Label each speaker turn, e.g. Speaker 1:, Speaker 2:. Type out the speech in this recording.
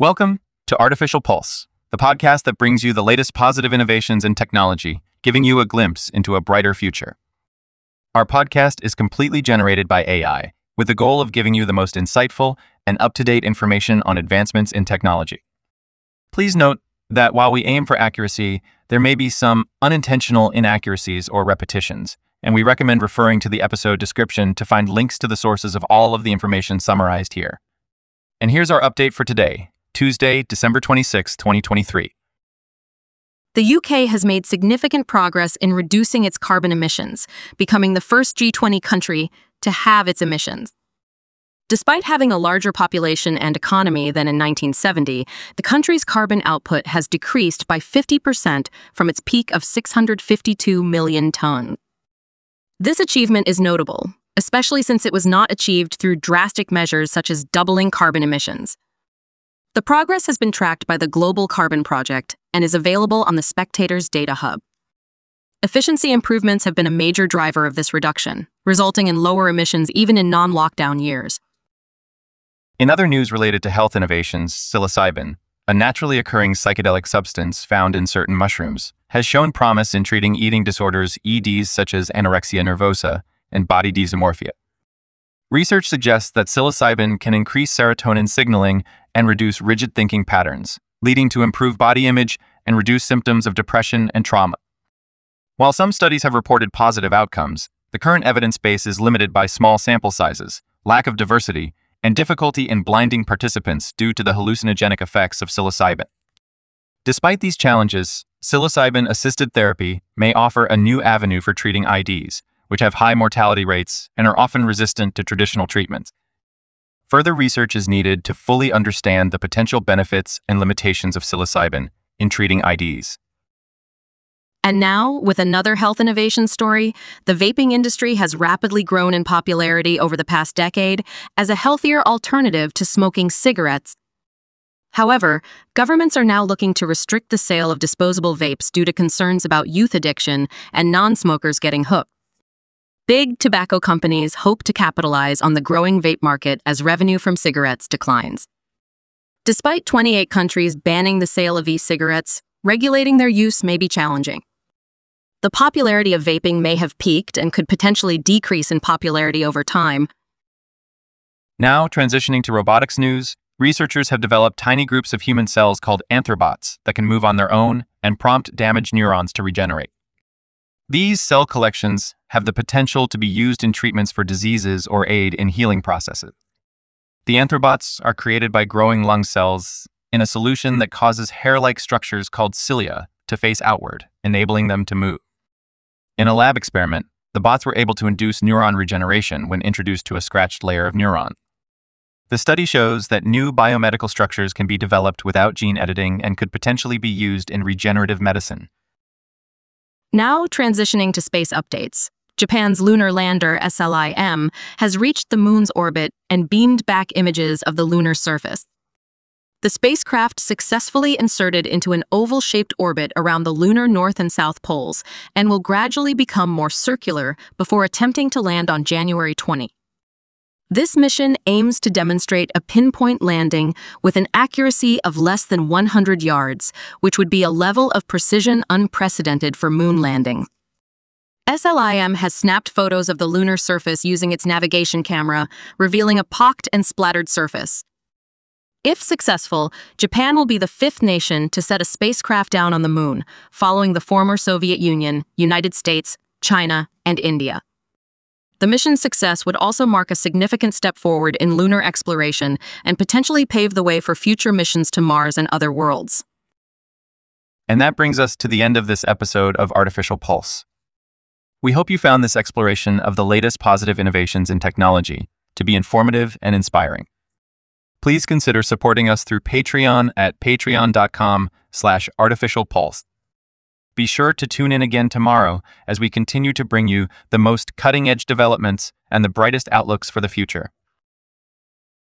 Speaker 1: Welcome to Artificial Pulse, the podcast that brings you the latest positive innovations in technology, giving you a glimpse into a brighter future. Our podcast is completely generated by AI, with the goal of giving you the most insightful and up to date information on advancements in technology. Please note that while we aim for accuracy, there may be some unintentional inaccuracies or repetitions, and we recommend referring to the episode description to find links to the sources of all of the information summarized here. And here's our update for today, Tuesday, December 26, 2023.
Speaker 2: The UK has made significant progress in reducing its carbon emissions, becoming the first G20 country to halve its emissions. Despite having a larger population and economy than in 1970, the country's carbon output has decreased by 50% from its peak of 652 million tons. This achievement is notable, especially since it was not achieved through drastic measures such as doubling carbon emissions. The progress has been tracked by the Global Carbon Project and is available on the Spectator's Data Hub. Efficiency improvements have been a major driver of this reduction, resulting in lower emissions even in non-lockdown years.
Speaker 1: In other news related to health innovations, psilocybin, a naturally occurring psychedelic substance found in certain mushrooms, has shown promise in treating eating disorders EDs such as anorexia nervosa and body dysmorphia. Research suggests that psilocybin can increase serotonin signaling and reduce rigid thinking patterns, leading to improved body image and reduced symptoms of depression and trauma. While some studies have reported positive outcomes, the current evidence base is limited by small sample sizes, lack of diversity, and difficulty in blinding participants due to the hallucinogenic effects of psilocybin. Despite these challenges, psilocybin assisted therapy may offer a new avenue for treating EDs, which have high mortality rates and are often resistant to traditional treatments. Further research is needed to fully understand the potential benefits and limitations of psilocybin in treating EDs.
Speaker 2: And now, with another health innovation story, the vaping industry has rapidly grown in popularity over the past decade as a healthier alternative to smoking cigarettes. However, governments are now looking to restrict the sale of disposable vapes due to concerns about youth addiction and non smokers getting hooked. Big tobacco companies hope to capitalize on the growing vape market as revenue from cigarettes declines. Despite 28 countries banning the sale of e-cigarettes, regulating their use may be challenging. The popularity of vaping may have peaked and could potentially decrease in popularity over time.
Speaker 1: Now, transitioning to robotics news, researchers have developed tiny groups of human cells called anthrobots that can move on their own and prompt damaged neurons to regenerate. These cell collections have the potential to be used in treatments for diseases or aid in healing processes. The anthrobots are created by growing lung cells in a solution that causes hair-like structures called cilia to face outward, enabling them to move. In a lab experiment, the bots were able to induce neuron regeneration when introduced to a scratched layer of neuron. The study shows that new biomedical structures can be developed without gene editing and could potentially be used in regenerative medicine,
Speaker 2: now transitioning to space updates. Japan's lunar lander SLIM has reached the moon's orbit and beamed back images of the lunar surface. The spacecraft successfully inserted into an oval-shaped orbit around the lunar north and south poles and will gradually become more circular before attempting to land on January 20. This mission aims to demonstrate a pinpoint landing with an accuracy of less than 100 yards, which would be a level of precision unprecedented for moon landing. SLIM has snapped photos of the lunar surface using its navigation camera, revealing a pocked and splattered surface. If successful, Japan will be the fifth nation to set a spacecraft down on the moon, following the former Soviet Union, United States, China, and India. The mission's success would also mark a significant step forward in lunar exploration and potentially pave the way for future missions to Mars and other worlds.
Speaker 1: And that brings us to the end of this episode of Artificial Pulse. We hope you found this exploration of the latest positive innovations in technology to be informative and inspiring. Please consider supporting us through Patreon at patreon.com slash artificialpulse. Be sure to tune in again tomorrow as we continue to bring you the most cutting edge developments and the brightest outlooks for the future.